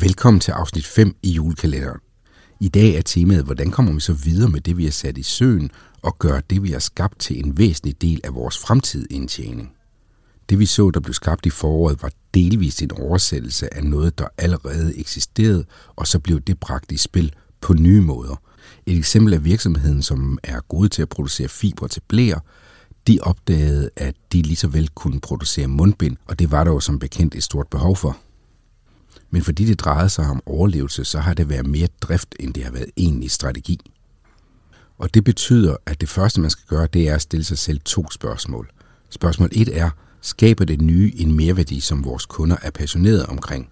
Velkommen til afsnit 5 i julekalenderen. I dag er temaet, hvordan kommer vi så videre med det, vi har sat i søen, og gør det, vi har skabt til en væsentlig del af vores fremtidige indtjening. Det vi så, der blev skabt i foråret, var delvist en oversættelse af noget, der allerede eksisterede, og så blev det bragt i spil på nye måder. Et eksempel er virksomheden, som er gode til at producere fibre til blæer, De opdagede, at de lige så vel kunne producere mundbind, og det var der jo som bekendt et stort behov for. Men fordi det drejede sig om overlevelse, så har det været mere drift, end det har været egentlig strategi. Og det betyder, at det første, man skal gøre, det er at stille sig selv to spørgsmål. Spørgsmål 1 er, skaber det nye en merværdi, som vores kunder er passionerede omkring?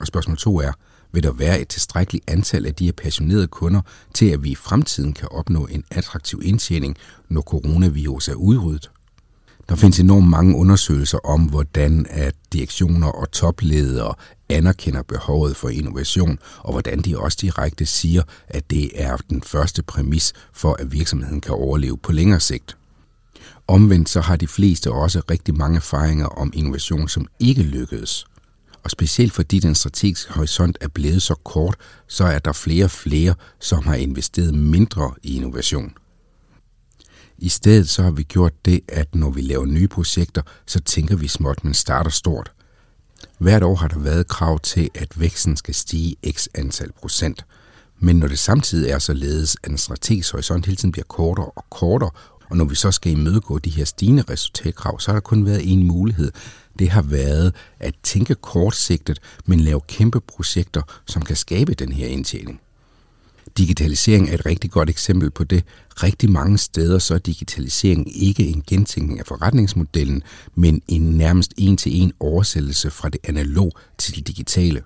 Og spørgsmål 2 er, vil der være et tilstrækkeligt antal af de her passionerede kunder til, at vi i fremtiden kan opnå en attraktiv indtjening, når coronavirus er udryddet? Der findes enormt mange undersøgelser om, hvordan at direktioner og topledere anerkender behovet for innovation, og hvordan de også direkte siger, at det er den første præmis for, at virksomheden kan overleve på længere sigt. Omvendt så har de fleste også rigtig mange erfaringer om innovation, som ikke lykkedes. Og specielt fordi den strategiske horisont er blevet så kort, så er der flere og flere, som har investeret mindre i innovation. I stedet så har vi gjort det, at når vi laver nye projekter, så tænker vi småt, men starter stort. Hvert år har der været krav til, at væksten skal stige x antal procent. Men når det samtidig er således, at en strategisk horisont hele tiden bliver kortere og kortere, og når vi så skal imødegå de her stigende resultatkrav, så har der kun været en mulighed. Det har været at tænke kortsigtet, men lave kæmpe projekter, som kan skabe den her indtjening. Digitalisering er et rigtig godt eksempel på det. Rigtig mange steder så er digitalisering ikke en gentænkning af forretningsmodellen, men en nærmest en-til-en oversættelse fra det analog til det digitale.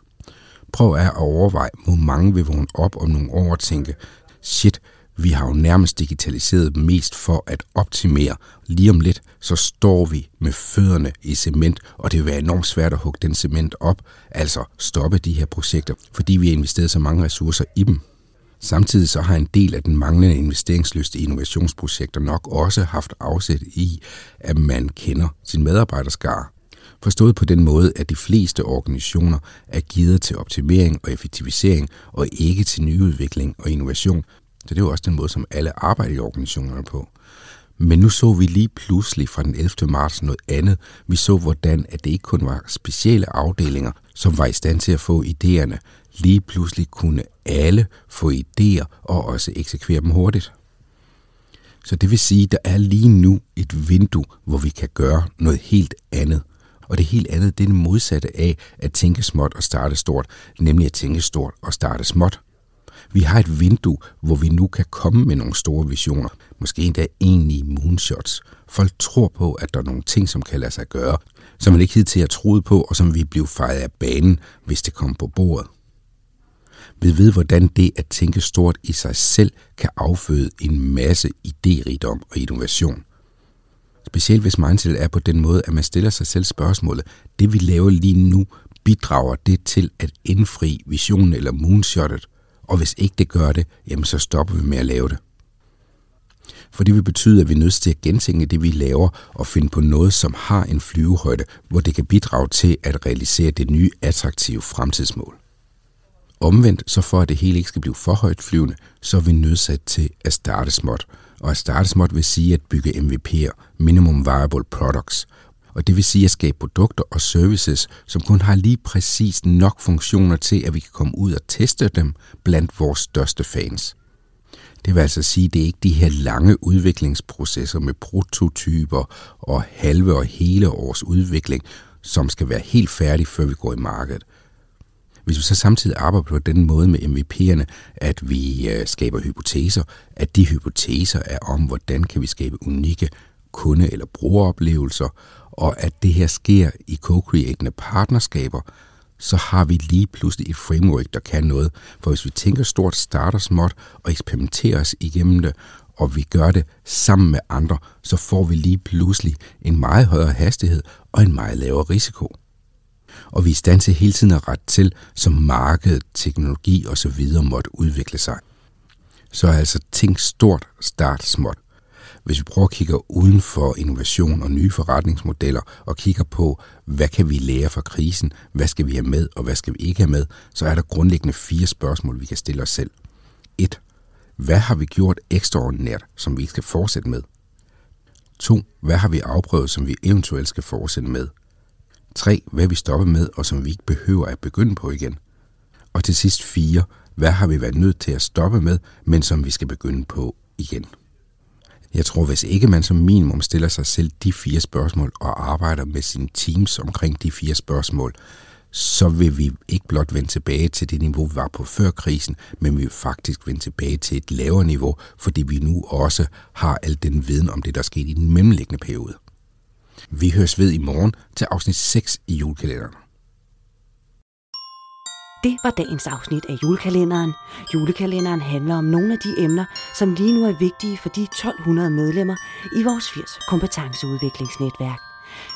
Prøv at overveje, hvor mange vil vågne op om nogle år og tænke, shit, vi har jo nærmest digitaliseret mest for at optimere. Lige om lidt, så står vi med fødderne i cement, og det vil være enormt svært at hugge den cement op, altså stoppe de her projekter, fordi vi har investeret så mange ressourcer i dem. Samtidig så har en del af den manglende investeringslyst i innovationsprojekter nok også haft afsæt i, at man kender sin medarbejderskare. Forstået på den måde, at de fleste organisationer er givet til optimering og effektivisering, og ikke til nyudvikling og innovation. Så det er jo også den måde, som alle arbejder i organisationerne på. Men nu så vi lige pludselig fra den 11. marts noget andet. Vi så, hvordan at det ikke kun var specielle afdelinger, som var i stand til at få idéerne. Lige pludselig kunne alle få idéer og også eksekvere dem hurtigt. Så det vil sige, at der er lige nu et vindue, hvor vi kan gøre noget helt andet. Og det helt andet, det er det modsatte af at tænke småt og starte stort, nemlig at tænke stort og starte småt. Vi har et vindue, hvor vi nu kan komme med nogle store visioner. Måske endda egentlige moonshots. Folk tror på, at der er nogle ting, som kan lade sig gøre, som man ikke hidtil at tro på, og som vi bliver fejret af banen, hvis det kommer på bordet. Vi ved, hvordan det at tænke stort i sig selv kan afføde en masse idérigdom og innovation. Specielt hvis mindset er på den måde, at man stiller sig selv spørgsmålet, det vi laver lige nu, bidrager det til at indfri visionen eller moonshottet, og hvis ikke det gør det, jamen så stopper vi med at lave det. For det vil betyde, at vi er nødt til at gentænke det, vi laver, og finde på noget, som har en flyvehøjde, hvor det kan bidrage til at realisere det nye, attraktive fremtidsmål. Omvendt, så for at det hele ikke skal blive for højt flyvende, så er vi nødsat til at starte småt. Og at starte småt vil sige at bygge MVP'er, Minimum Viable Products, og det vil sige at skabe produkter og services, som kun har lige præcis nok funktioner til, at vi kan komme ud og teste dem blandt vores største fans. Det vil altså sige, at det er ikke de her lange udviklingsprocesser med prototyper og halve og hele års udvikling, som skal være helt færdig, før vi går i markedet. Hvis vi så samtidig arbejder på den måde med MVP'erne, at vi øh, skaber hypoteser, at de hypoteser er om, hvordan kan vi skabe unikke kunde- eller brugeroplevelser, og at det her sker i co-creatende partnerskaber, så har vi lige pludselig et framework, der kan noget. For hvis vi tænker stort, starter småt og eksperimenterer os igennem det, og vi gør det sammen med andre, så får vi lige pludselig en meget højere hastighed og en meget lavere risiko. Og vi er i stand til hele tiden at rette til, som markedet, teknologi osv. måtte udvikle sig. Så altså tænk stort, start småt. Hvis vi prøver at kigge uden for innovation og nye forretningsmodeller og kigger på, hvad kan vi lære fra krisen, hvad skal vi have med og hvad skal vi ikke have med, så er der grundlæggende fire spørgsmål, vi kan stille os selv. 1. Hvad har vi gjort ekstraordinært, som vi skal fortsætte med? 2. Hvad har vi afprøvet, som vi eventuelt skal fortsætte med? 3. Hvad vi stopper med, og som vi ikke behøver at begynde på igen? Og til sidst 4. Hvad har vi været nødt til at stoppe med, men som vi skal begynde på igen? Jeg tror, hvis ikke man som minimum stiller sig selv de fire spørgsmål og arbejder med sine teams omkring de fire spørgsmål, så vil vi ikke blot vende tilbage til det niveau, vi var på før krisen, men vi vil faktisk vende tilbage til et lavere niveau, fordi vi nu også har al den viden om det, der skete i den mellemliggende periode. Vi høres ved i morgen til afsnit 6 i julekalenderen. Det var dagens afsnit af julekalenderen. Julekalenderen handler om nogle af de emner, som lige nu er vigtige for de 1200 medlemmer i vores 80 kompetenceudviklingsnetværk.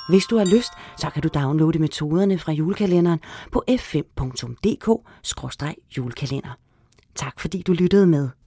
Hvis du har lyst, så kan du downloade metoderne fra julekalenderen på f5.dk-julekalender. Tak fordi du lyttede med.